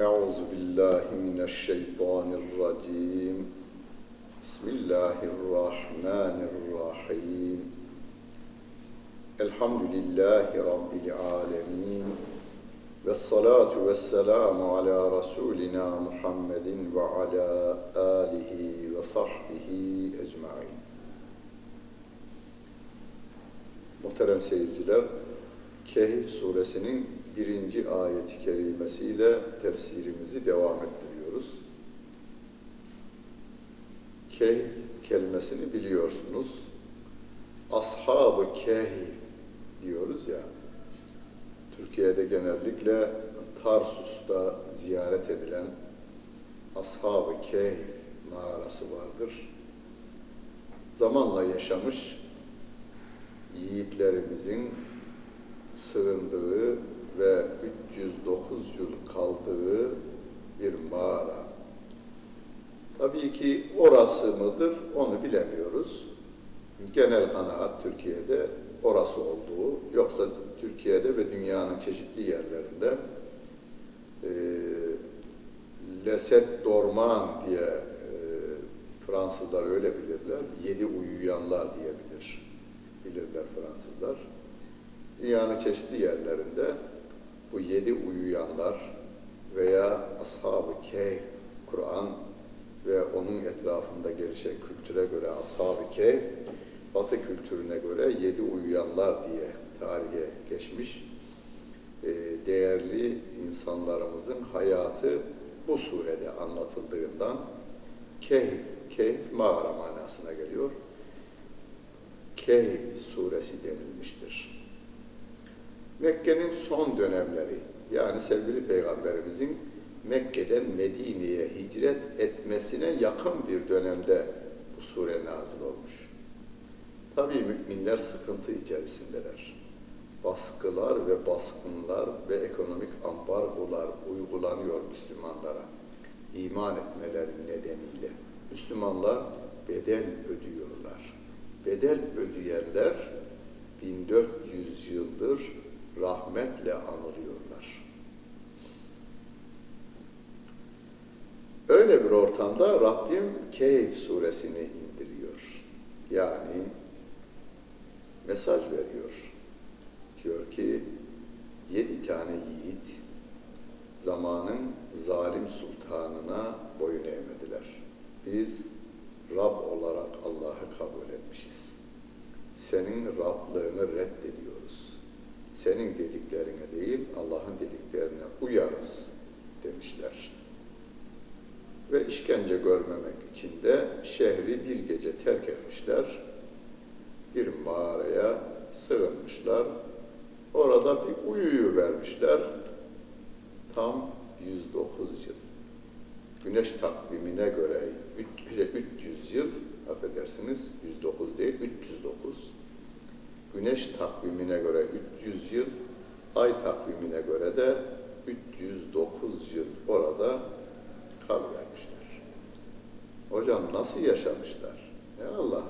Euzu billahi mineşşeytanirracim. Bismillahirrahmanirrahim. Elhamdülillahi rabbil alamin. Ve salatu ve selamu ala Resulina Muhammedin ve ala alihi ve sahbihi ecmain. Muhterem seyirciler, Kehif suresinin birinci ayeti kerimesiyle tefsirimizi devam ettiriyoruz. Kehf kelimesini biliyorsunuz. Ashab-ı Kehf diyoruz ya. Türkiye'de genellikle Tarsus'ta ziyaret edilen Ashab-ı Kehf mağarası vardır. Zamanla yaşamış yiğitlerimizin sığındığı ve 309 yıl kaldığı bir mağara. Tabii ki orası mıdır onu bilemiyoruz. Genel kanaat Türkiye'de orası olduğu, yoksa Türkiye'de ve dünyanın çeşitli yerlerinde e, Leset Dorman diye e, Fransızlar öyle bilirler, yedi uyuyanlar diyebilir, bilirler Fransızlar. Dünyanın çeşitli yerlerinde bu yedi uyuyanlar veya Ashab-ı Kehf, Kur'an ve onun etrafında gelişen kültüre göre Ashab-ı Kehf, Batı kültürüne göre yedi uyuyanlar diye tarihe geçmiş e, değerli insanlarımızın hayatı bu surede anlatıldığından Kehf, Kehf mağara manasına geliyor. Kehf suresi denilmiştir. Mekke'nin son dönemleri, yani sevgili Peygamberimizin Mekke'den Medine'ye hicret etmesine yakın bir dönemde bu sure nazil olmuş. Tabii müminler sıkıntı içerisindeler. Baskılar ve baskınlar ve ekonomik ambargolar uygulanıyor Müslümanlara. İman etmeleri nedeniyle. Müslümanlar bedel ödüyorlar. Bedel ödeyenler 1400 yıldır rahmetle anılıyorlar. Öyle bir ortamda Rabbim Keyf suresini indiriyor. Yani mesaj veriyor. Diyor ki yedi tane yiğit zamanın zalim sultanına boyun eğmediler. Biz Rab olarak Allah'ı kabul etmişiz. Senin Rablığını reddediyoruz. Senin dediklerine değil Allah'ın dediklerine uyarız demişler. Ve işkence görmemek için de şehri bir gece terk etmişler bir mağaraya sığınmışlar. Orada bir uyuyu vermişler. Tam 109 yıl. Güneş takvimine göre 300 yıl, affedersiniz 109 değil 309. Güneş takvimine göre 300 yıl, ay takvimine göre de 309 yıl orada kalıvermişler. Hocam nasıl yaşamışlar? Ya Allah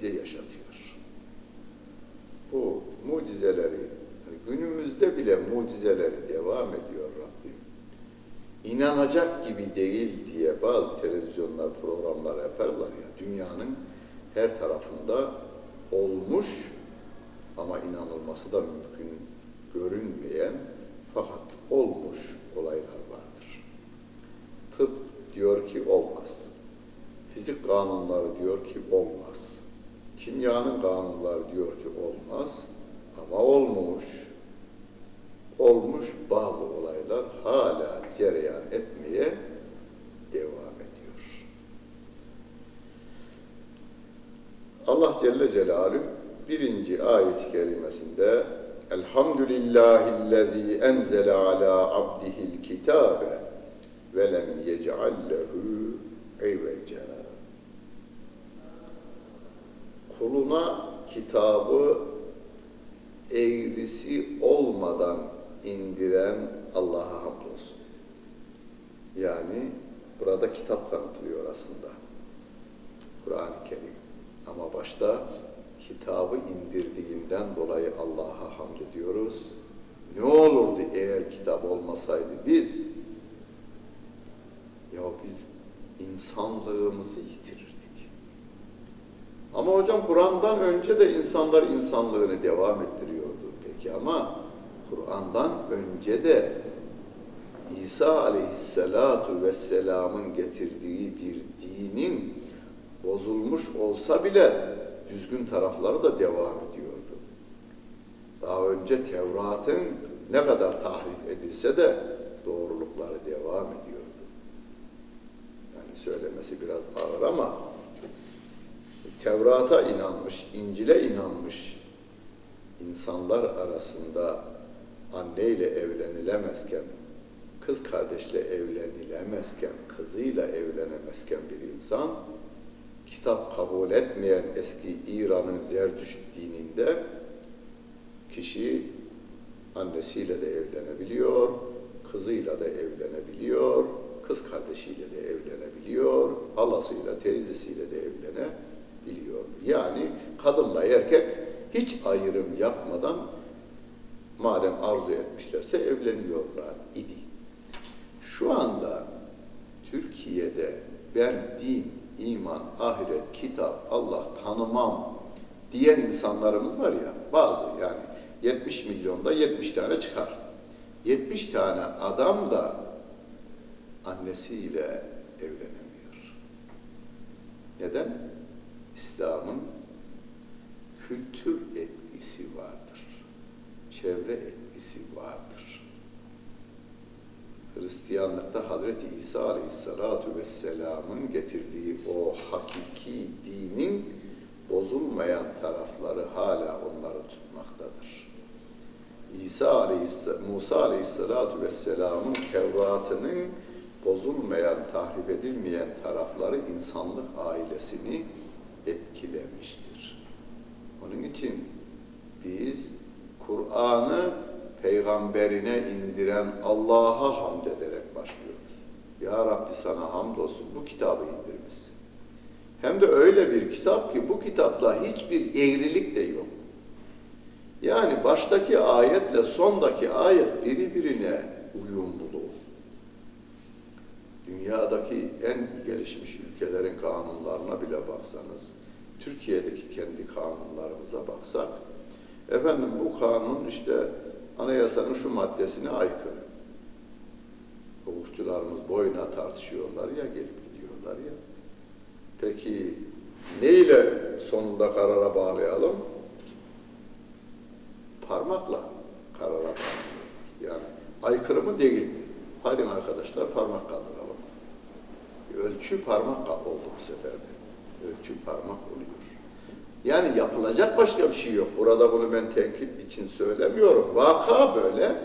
dileyince yaşatıyor. Bu mucizeleri, yani günümüzde bile mucizeleri devam ediyor Rabbim. İnanacak gibi değil diye bazı televizyonlar, programlar yaparlar ya, dünyanın her tarafında olmuş ama inanılması da mümkün görünmeyen fakat olmuş olaylar vardır. Tıp diyor ki olmaz. Fizik kanunları diyor ki olmaz. Kimyanın kanunları diyor ki olmaz. Ama olmuş. Olmuş bazı olaylar hala cereyan etmeye devam ediyor. Allah Celle Celaluhu birinci ayet-i kerimesinde Elhamdülillahillezî enzele ala abdihil kitabe ve lem yec'allehu iveca. Kuluna kitabı eğrisi olmadan indiren Allah'a hamdolsun. Yani burada kitap tanıtılıyor aslında. Kur'an-ı Kerim. Ama başta kitabı indirdiğinden dolayı Allah'a hamd ediyoruz Ne olurdu eğer kitap olmasaydı biz? Ya biz insanlığımızı yitirirdik. Ama hocam Kur'an'dan önce de insanlar insanlığını devam ettiriyordu. Peki ama Kur'an'dan önce de İsa aleyhissalatu vesselamın getirdiği bir dinin bozulmuş olsa bile düzgün tarafları da devam ediyordu. Daha önce Tevrat'ın ne kadar tahrif edilse de doğrulukları devam ediyordu. Yani söylemesi biraz ağır ama Tevrat'a inanmış, İncil'e inanmış insanlar arasında anneyle evlenilemezken, kız kardeşle evlenilemezken, kızıyla evlenemezken bir insan, kitap kabul etmeyen eski İran'ın Zerdüşt dininde kişi annesiyle de evlenebiliyor, kızıyla da evlenebiliyor, kız kardeşiyle de evlenebiliyor, halasıyla, teyzesiyle de evlenebiliyor. Yani kadınla erkek hiç ayrım yapmadan madem arzu etmişlerse evleniyorlar idi. Şu anda Türkiye'de ben din, iman, ahiret, kitap, Allah tanımam diyen insanlarımız var ya bazı yani 70 milyonda 70 tane çıkar. 70 tane adam da annesiyle evlenemiyor. Neden? İslam'ın kültür etkisi vardır. Çevre etkisi vardır. Hristiyanlıkta Hazreti İsa Aleyhisselatu Vesselam'ın getirdiği o hakiki dinin bozulmayan tarafları hala onları tutmaktadır. İsa Aleyhisselam, Musa Aleyhisselatu Vesselam'ın Tevrat'ının bozulmayan, tahrip edilmeyen tarafları insanlık ailesini etkilemiştir. Onun için biz Kur'an'ı peygamberine indiren Allah'a hamd ederek başlıyoruz. Ya Rabbi sana hamdolsun bu kitabı indirmişsin. Hem de öyle bir kitap ki bu kitapla hiçbir eğrilik de yok. Yani baştaki ayetle sondaki ayet birbirine uyumlu. Dünyadaki en gelişmiş ülkelerin kanunlarına bile baksanız, Türkiye'deki kendi kanunlarımıza baksak, efendim bu kanun işte anayasanın şu maddesine aykırı. Hukukçularımız boyuna tartışıyorlar ya, gelip gidiyorlar ya. Peki neyle sonunda karara bağlayalım? Parmakla karara bağlayalım. Yani aykırı mı değil mi? Hadi arkadaşlar parmak kaldıralım. Ölçü parmak oldu bu sefer de. Ölçü parmak oluyor. Yani yapılacak başka bir şey yok. Burada bunu ben tenkit için söylemiyorum. Vaka böyle.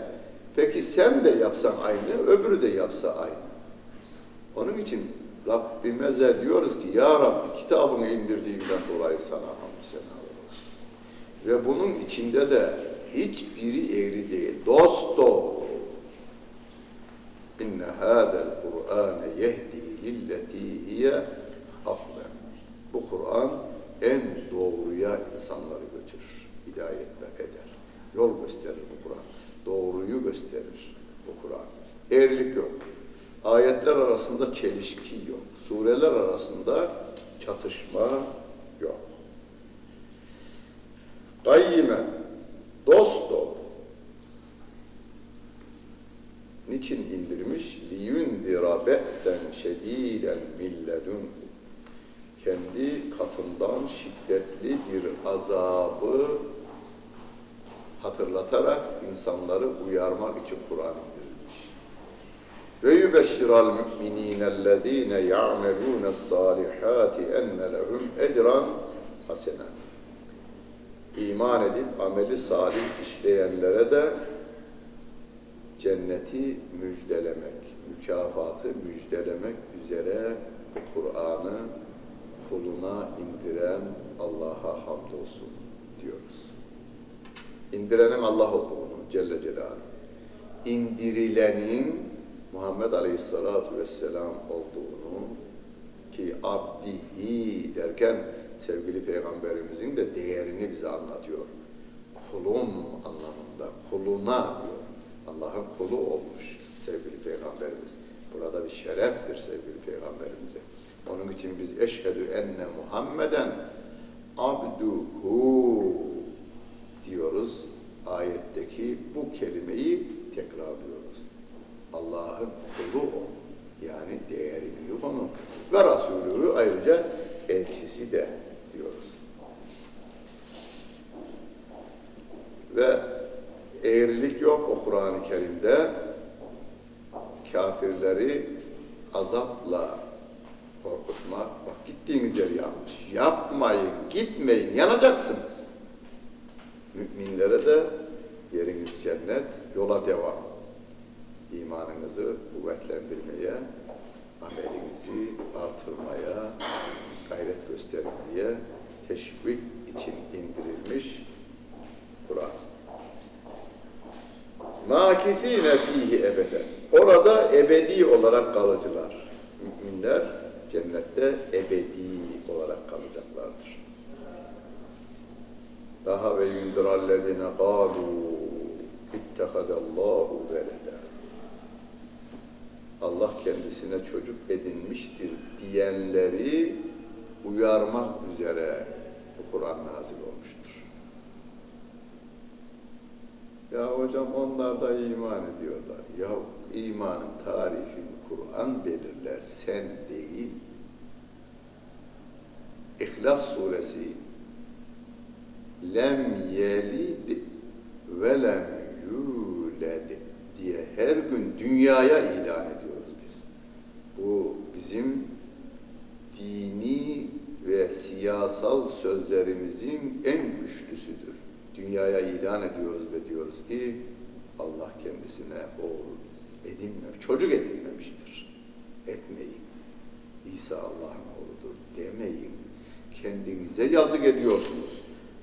Peki sen de yapsan aynı, öbürü de yapsa aynı. Onun için Rabbimize diyoruz ki Ya Rabbi kitabını indirdiğinden dolayı sana hamd senalar olsun. Ve bunun içinde de hiçbiri eğri değil. Dost doğru. İnne hâzel Kur'âne yehdi lilleti hiye aklen. Bu Kur'an en doğruya insanları götürür, hidayet eder. Yol gösterir bu Kur'an. Doğruyu gösterir bu Kur'an. Eğrilik yok. Ayetler arasında çelişki yok. Sureler arasında çatışma yok. Gayyimen, dost ol. Niçin indirmiş? liyundira be'sen şediden milledun. Kendi katından şiddetli bir azabı hatırlatarak insanları uyarmak için Kur'an indirilmiş. Ve yubeşşiral mu'minînellezîne ya'melûnes-sâlihâti enne lehum ecran hasenen. İman edip ameli salih işleyenlere de cenneti müjdelemek, mükafatı müjdelemek üzere Kur'an'ı kuluna indiren Allah'a hamdolsun diyoruz. İndirenin Allah olduğunu Celle Celaluhu, indirilenin Muhammed Aleyhisselatü Vesselam olduğunu ki abdihi derken sevgili peygamberimizin de değerini bize anlatıyor. Kulum anlamında, kuluna Allah'ın kulu olmuş sevgili Peygamberimiz. Burada bir şereftir sevgili Peygamberimize. Onun için biz eşhedü enne Muhammeden abduhu diyoruz. Ayetteki bu kelimeyi tekrarlıyoruz. Allah'ın kulu o. Yani değeri büyük onun. Ve Resulü ayrıca elçisi de diyoruz. Ve eğrilik yok o Kur'an-ı Kerim'de. Kafirleri azapla korkutmak. Bak gittiğiniz yer yanlış. Yapmayın, gitmeyin, yanacaksınız. Müminlere de yeriniz cennet, yola devam. İmanınızı kuvvetlendirmeye, amelinizi artırmaya gayret gösterin diye teşvik için indirilmiş Kur'an. Makifine fihi ebeden. Orada ebedi olarak kalıcılar. Müminler cennette ebedi olarak kalacaklardır. Daha ve yundirallezine qalu ittehadallahu veleda. Allah kendisine çocuk edinmiştir diyenleri uyarmak üzere bu Kur'an nazil olmuştur. Ya hocam onlar da iman ediyorlar. Ya imanın tarifini Kur'an belirler, sen değil. İhlas suresi lem yelid ve lem yuled diye her gün dünyaya ilan ediyoruz biz. Bu bizim dini ve siyasal sözlerimizin en güçlüsüdür. Dünyaya ilan ediyoruz ve diyoruz ki Allah kendisine oğul edinmemiş, çocuk edinmemiştir. Etmeyin. İsa Allah'ın oğludur demeyin. Kendinize yazık ediyorsunuz.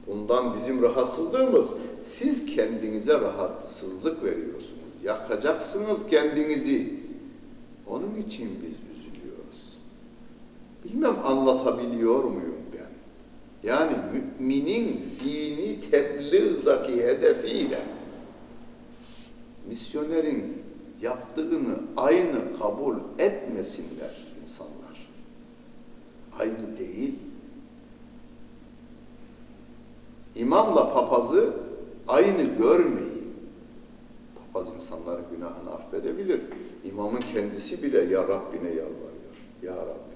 Bundan bizim rahatsızlığımız, siz kendinize rahatsızlık veriyorsunuz. Yakacaksınız kendinizi. Onun için biz üzülüyoruz. Bilmem anlatabiliyor muyum? Yani müminin dini tebliğdaki hedefiyle misyonerin yaptığını aynı kabul etmesinler insanlar. Aynı değil. İmamla papazı aynı görmeyin. Papaz insanların günahını affedebilir. İmamın kendisi bile ya Rabbine yalvarıyor. Ya Rabbi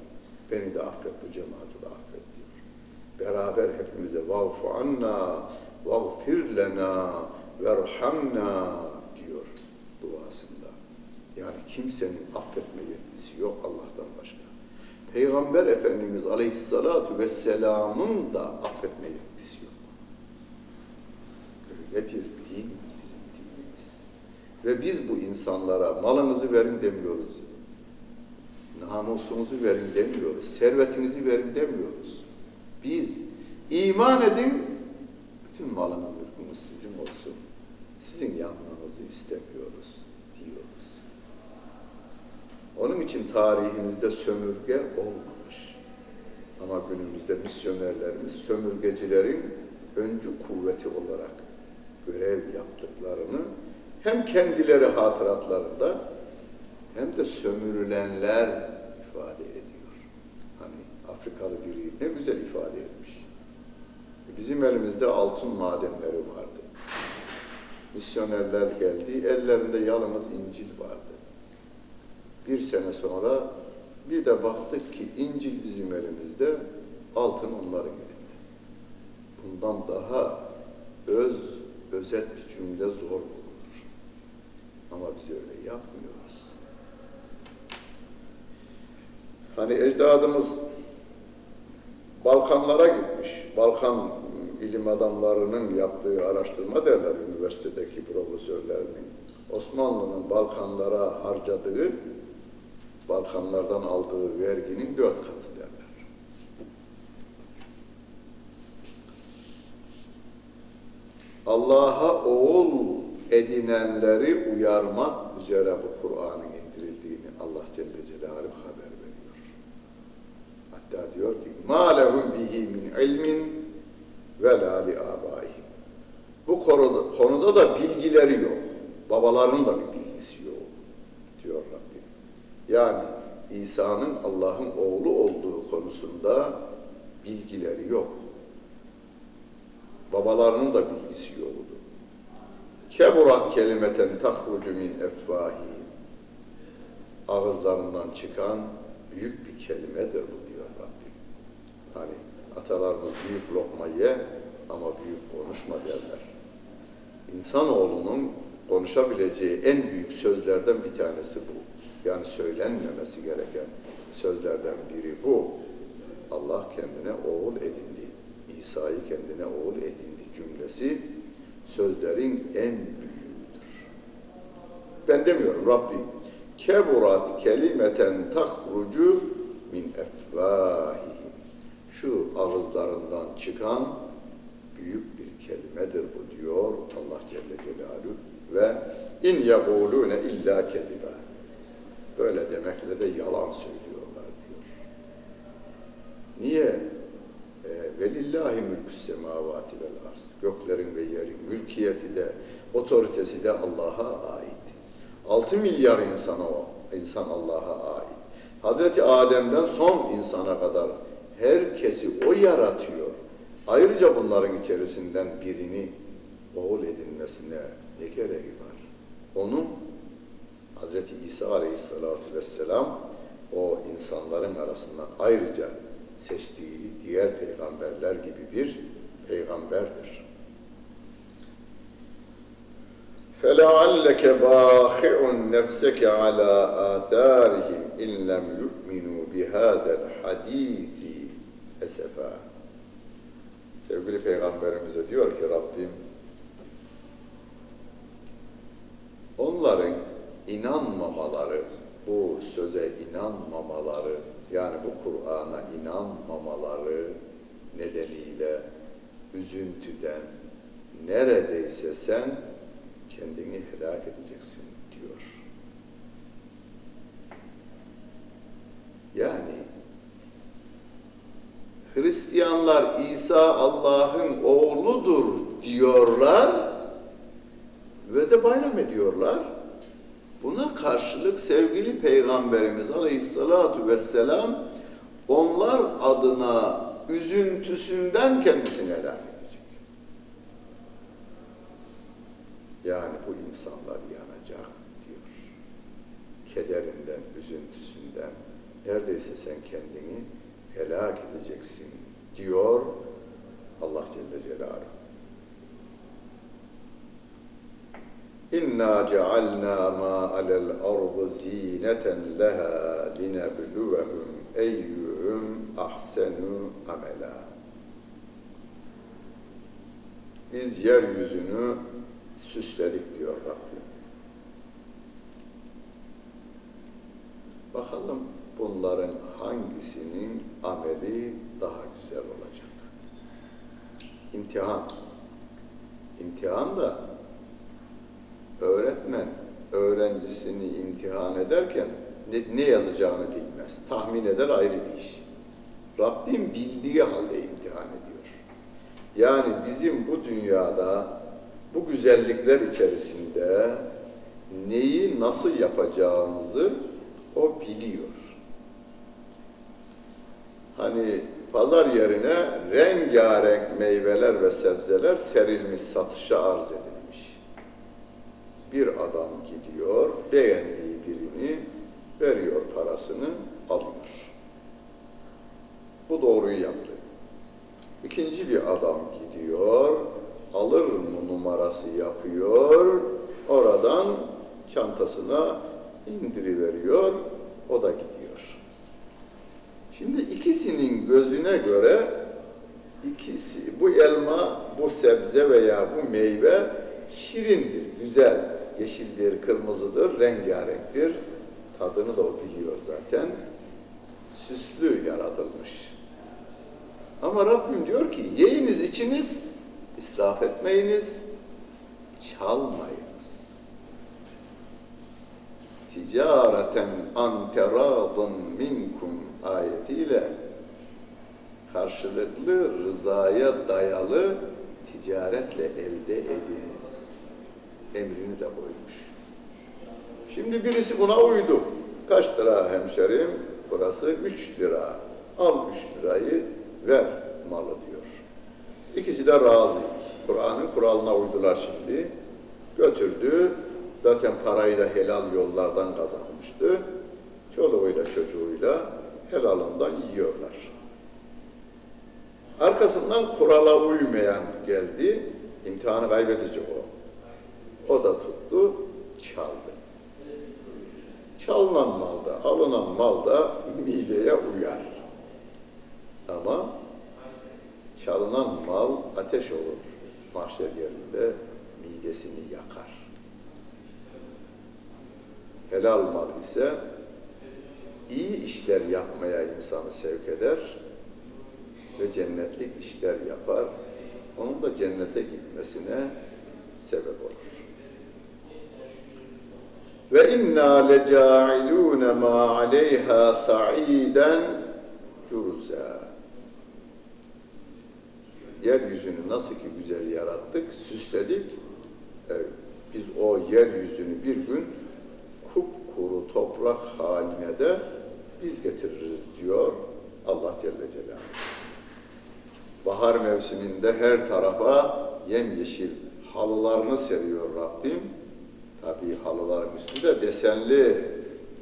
beni de affet bu cemaati de. Beraber hepimize vağfu anna vağfir lena verhamna diyor duasında. Yani kimsenin affetme yetkisi yok Allah'tan başka. Peygamber Efendimiz Aleyhisselatü Vesselam'ın da affetme yetkisi yok. Öyle bir din bizim dinimiz. Ve biz bu insanlara malınızı verin demiyoruz. Namusunuzu verin demiyoruz. Servetinizi verin demiyoruz. Biz iman edin, bütün malınız, mülkünüz sizin olsun. Sizin yanmanızı istemiyoruz diyoruz. Onun için tarihimizde sömürge olmamış. Ama günümüzde misyonerlerimiz sömürgecilerin öncü kuvveti olarak görev yaptıklarını hem kendileri hatıratlarında hem de sömürülenler ifade ediyor. Hani Afrikalı biri ne güzel ifade etmiş. Bizim elimizde altın madenleri vardı. Misyonerler geldi, ellerinde yalnız İncil vardı. Bir sene sonra bir de baktık ki İncil bizim elimizde, altın onların elinde. Bundan daha öz, özet bir cümle zor bulunur. Ama biz öyle yapmıyoruz. Hani ecdadımız Balkanlara gitmiş. Balkan ilim adamlarının yaptığı araştırma derler üniversitedeki profesörlerinin. Osmanlı'nın Balkanlara harcadığı, Balkanlardan aldığı verginin dört katı derler. Allah'a oğul edinenleri uyarmak üzere bu Kur'an'ın ilmin ve la li abaihim. Bu konuda, konuda da bilgileri yok. Babaların da bir bilgisi yok diyor Rabbim. Yani İsa'nın Allah'ın oğlu olduğu konusunda bilgileri yok. Babalarının da bilgisi yoktu. Keburat kelimeten tahrucu min efvahi. Ağızlarından çıkan büyük bir kelimedir bu diyor Rabbim. Hani atalarımız büyük lokma ye ama büyük konuşma derler. İnsanoğlunun konuşabileceği en büyük sözlerden bir tanesi bu. Yani söylenmemesi gereken sözlerden biri bu. Allah kendine oğul edindi. İsa'yı kendine oğul edindi cümlesi sözlerin en büyüğüdür. Ben demiyorum Rabbim. Keburat kelimeten tahrucu min efvahihim. Şu ağızlarından çıkan büyük bir kelimedir bu diyor Allah Celle Celaluhu ve in yekulune illa kediba. Böyle demekle de yalan söylüyorlar diyor. Niye? E, velillahi mülkü semavati vel arz. Göklerin ve yerin mülkiyeti de, otoritesi de Allah'a ait. 6 milyar insana o, insan Allah'a ait. Hazreti Adem'den son insana kadar herkesi o yaratıyor. Ayrıca bunların içerisinden birini oğul edinmesine ne gereği var? Onun Hazreti İsa Aleyhisselatü Vesselam o insanların arasından ayrıca seçtiği diğer peygamberler gibi bir peygamberdir. فَلَعَلَّكَ بَاخِعٌ نَفْسَكَ عَلَى آثَارِهِمْ اِنْ لَمْ يُؤْمِنُوا بِهَذَا الْحَد۪يثِ esefa. Sevgili Peygamberimize diyor ki Rabbim onların inanmamaları, bu söze inanmamaları, yani bu Kur'an'a inanmamaları nedeniyle üzüntüden neredeyse sen kendini helak edeceksin Hristiyanlar İsa Allah'ın oğludur diyorlar ve de bayram ediyorlar. Buna karşılık sevgili Peygamberimiz Aleyhissalatu Vesselam onlar adına üzüntüsünden kendisini helak edecek. Yani bu insanlar yanacak diyor. Kederinden, üzüntüsünden neredeyse sen kendini helak edeceksin diyor Allah Celle Celaluhu. İnna cealna ma alel ardı zineten leha linebluwehum eyyuhum ahsenu amela. Biz yeryüzünü süsledik diyor Rabbim. Bakalım bunların hangisinin ameli daha güzel olacak? İmtihan. İmtihan da öğretmen öğrencisini imtihan ederken ne, ne yazacağını bilmez. Tahmin eder ayrı bir iş. Rabbim bildiği halde imtihan ediyor. Yani bizim bu dünyada bu güzellikler içerisinde neyi nasıl yapacağımızı o biliyor. Hani pazar yerine rengarenk meyveler ve sebzeler serilmiş, satışa arz edilmiş. Bir adam gidiyor, beğendiği birini veriyor parasını, alıyor. Bu doğruyu yaptı. İkinci bir adam gidiyor, alır mı numarası yapıyor, oradan çantasına indiriveriyor, o da gidiyor. Şimdi ikisinin gözüne göre ikisi, bu elma, bu sebze veya bu meyve şirindir, güzel, yeşildir, kırmızıdır, rengarenktir. Tadını da o biliyor zaten. Süslü yaratılmış. Ama Rabbim diyor ki yiyiniz içiniz, israf etmeyiniz, çalmayınız. Ticareten an teradın minkum ayetiyle karşılıklı rızaya dayalı ticaretle elde ediniz. Emrini de koymuş. Şimdi birisi buna uydu. Kaç lira hemşerim? Burası 3 lira. Al 3 lirayı ver malı diyor. İkisi de razı. Kur'an'ın kuralına uydular şimdi. Götürdü. Zaten parayı da helal yollardan kazanmıştı. Çoluğuyla çocuğuyla helalından yiyorlar. Arkasından kurala uymayan geldi. İmtihanı kaybedecek o. O da tuttu, çaldı. Çalınan malda, alınan malda mideye uyar. Ama çalınan mal ateş olur. Mahşer yerinde midesini yakar. Helal mal ise iyi işler yapmaya insanı sevk eder ve cennetlik işler yapar. Onun da cennete gitmesine sebep olur. Ve inna leca'ilun ma aleyha sa'iden curuza. Yeryüzünü nasıl ki güzel yarattık, süsledik. Evet, biz o yeryüzünü bir gün kupkuru toprak haline de biz getiririz diyor Allah Celle Celaluhu. Bahar mevsiminde her tarafa yemyeşil halılarını seriyor Rabbim. Tabii halıların üstünde desenli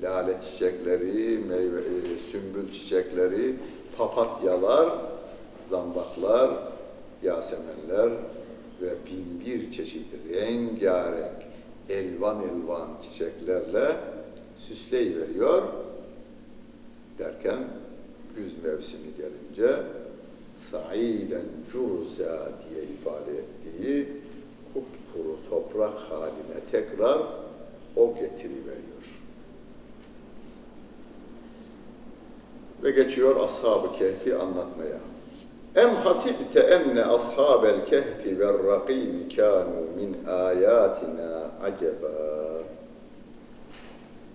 lale çiçekleri, meyve, e, sümbül çiçekleri, papatyalar, zambaklar, yasemenler ve bin bir çeşit rengarenk, elvan elvan çiçeklerle süsleyiveriyor. Derken güz mevsimi gelince saiden curza diye ifade ettiği kupkuru toprak haline tekrar o getiriveriyor. Ve geçiyor Ashab-ı Kehf'i anlatmaya. Em hasibte enne ashabel kehfi ve rakimi kanu min ayatina acaba.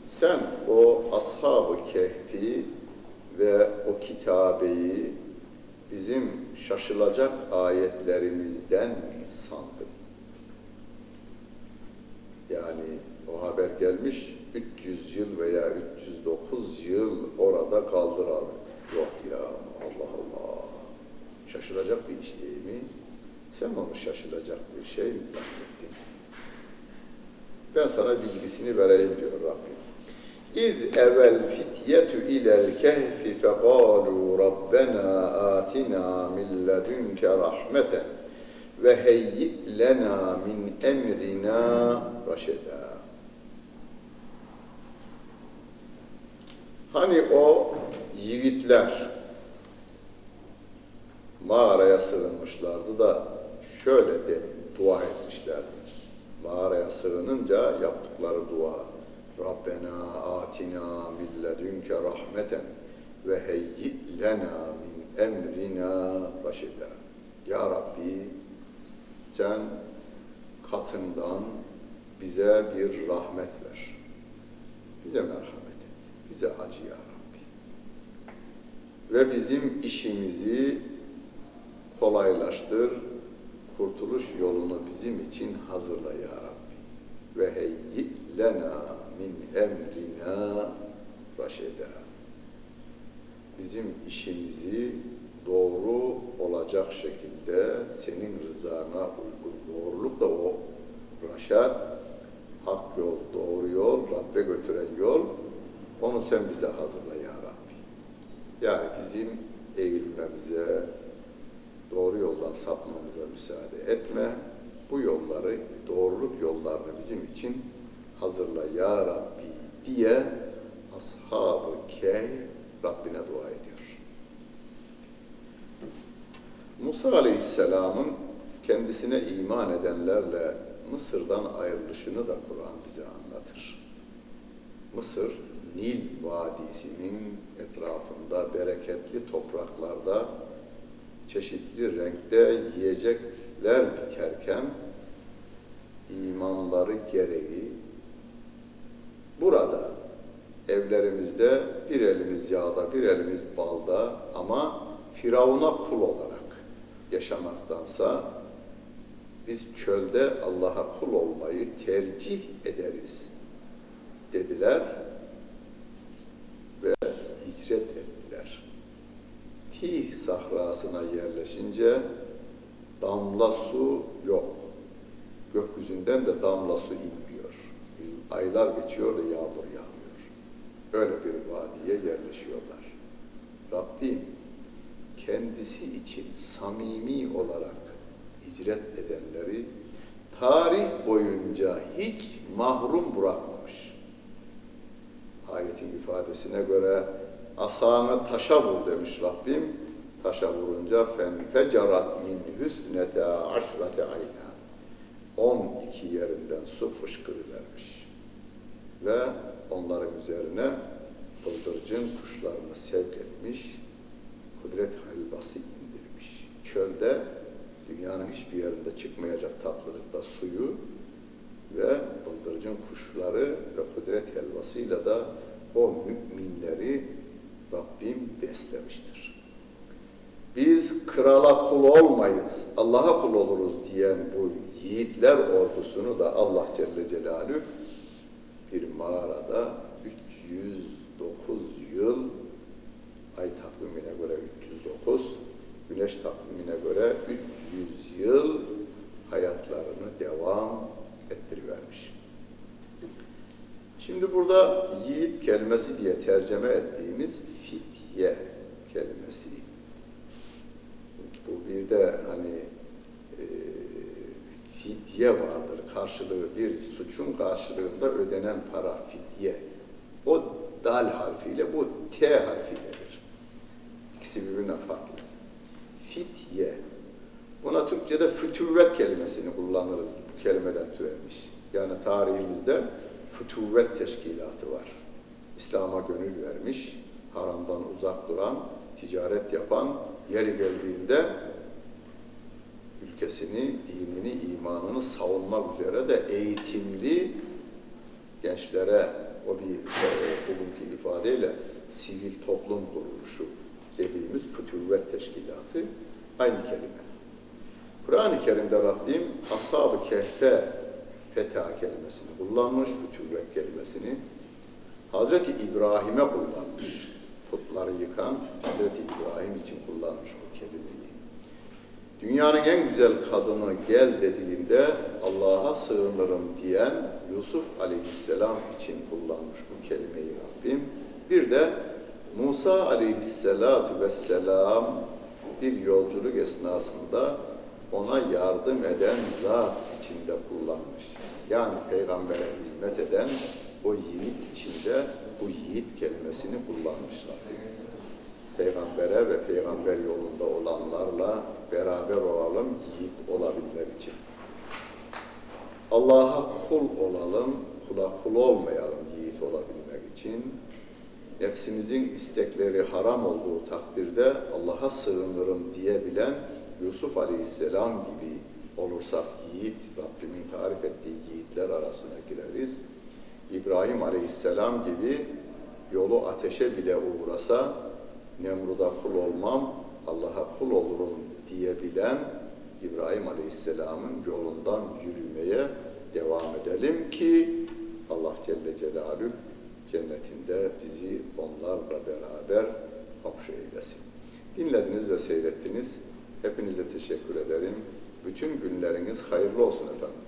Sen o ashab-ı kehfi ve o kitabeyi bizim şaşılacak ayetlerimizden mi sandın? Yani o haber gelmiş 300 yıl veya 309 yıl orada kaldılar. Yok ya Allah Allah. Şaşılacak bir iş değil mi? Sen onu şaşılacak bir şey mi zannettin? Ben sana bilgisini vereyim diyor Rabbim. İz evvel fityetu ilel kehfi fekalu Rabbena atina min ledünke rahmeten ve heyyi lena min emrina raşeda. Hani o yiğitler mağaraya sığınmışlardı da şöyle de dua etmişlerdi. Mağaraya sığınınca yaptıkları dua Rabbena atina min rahmeten ve heyyi lena min emrina raşida. Ya Rabbi sen katından bize bir rahmet ver. Bize merhamet et. Bize acı ya Rabbi. Ve bizim işimizi kolaylaştır. Kurtuluş yolunu bizim için hazırla ya Rabbi. Ve heyyi lena min emrina raşeda. Bizim işimizi doğru olacak şekilde senin rızana uygun. Doğruluk da o. Raşat, hak yol, doğru yol, Rabbe götüren yol. Onu sen bize hazırla ya Rabbi. Yani bizim eğilmemize, doğru yoldan sapmamıza müsaade etme. Bu yolları, doğruluk yollarını bizim için hazırla ya Rabbi diye ashab-ı kehf Rabbine dua ediyor. Musa Aleyhisselam'ın kendisine iman edenlerle Mısır'dan ayrılışını da Kur'an bize anlatır. Mısır, Nil Vadisi'nin etrafında bereketli topraklarda çeşitli renkte yiyecekler biterken imanları gereği burada evlerimizde bir elimiz yağda, bir elimiz balda ama Firavun'a kul olarak yaşamaktansa biz çölde Allah'a kul olmayı tercih ederiz dediler ve hicret ettiler. Tih sahrasına yerleşince damla su yok. Gökyüzünden de damla su inmiyor. Aylar geçiyor da yağmur yağmıyor. Böyle bir vadiye yerleşiyorlar. Rabbim kendisi için samimi olarak hicret edenleri tarih boyunca hiç mahrum bırakmamış. Ayetin ifadesine göre asanı taşa vur demiş Rabbim. Taşa vurunca fen fecarat min hüsnete aşrate ayna. 12 yerinden su fışkırıvermiş. Ve onların üzerine bıldırcın kuşlarını sevk etmiş, kudret helvası indirmiş. Çölde dünyanın hiçbir yerinde çıkmayacak tatlılıkta suyu ve bıldırcın kuşları ve kudret helvasıyla da o müminleri Rabbim beslemiştir. Biz krala kul olmayız, Allah'a kul oluruz diyen bu yiğitler ordusunu da Allah Celle Celaluhu bir mağarada 309 yıl ay takvimine göre 309, güneş takvimine göre 300 yıl hayatlarını devam ettirivermiş. Şimdi burada yiğit kelimesi diye ülkesini, dinini, imanını savunmak üzere de eğitimli gençlere o bir e, bugünkü ifadeyle sivil toplum kuruluşu dediğimiz fütüvvet teşkilatı aynı kelime. Kur'an-ı Kerim'de Rabbim Ashab-ı Kehfe fetha kelimesini kullanmış, fütüvvet kelimesini. Hazreti İbrahim'e kullanmış. Putları yıkan Hazreti İbrahim için kullanmış bu kelimeyi. Dünyanın en güzel kadını gel dediğinde Allah'a sığınırım diyen Yusuf aleyhisselam için kullanmış bu kelimeyi Rabbim. Bir de Musa aleyhisselatu vesselam bir yolculuk esnasında ona yardım eden zat içinde kullanmış. Yani peygambere hizmet eden o yiğit içinde bu yiğit kelimesini kullanmışlar. Peygambere ve peygamber yolunda olanlarla beraber olalım, yiğit olabilmek için. Allah'a kul olalım, kula kul olmayalım yiğit olabilmek için. Nefsimizin istekleri haram olduğu takdirde Allah'a sığınırım diyebilen Yusuf Aleyhisselam gibi olursak yiğit, Rabbimin tarif ettiği yiğitler arasına gireriz. İbrahim Aleyhisselam gibi yolu ateşe bile uğrasa Nemrud'a kul olmam, Allah'a kul olurum diyebilen İbrahim Aleyhisselam'ın yolundan yürümeye devam edelim ki Allah Celle Celaluhu cennetinde bizi onlarla beraber komşu eylesin. Dinlediniz ve seyrettiniz. Hepinize teşekkür ederim. Bütün günleriniz hayırlı olsun efendim.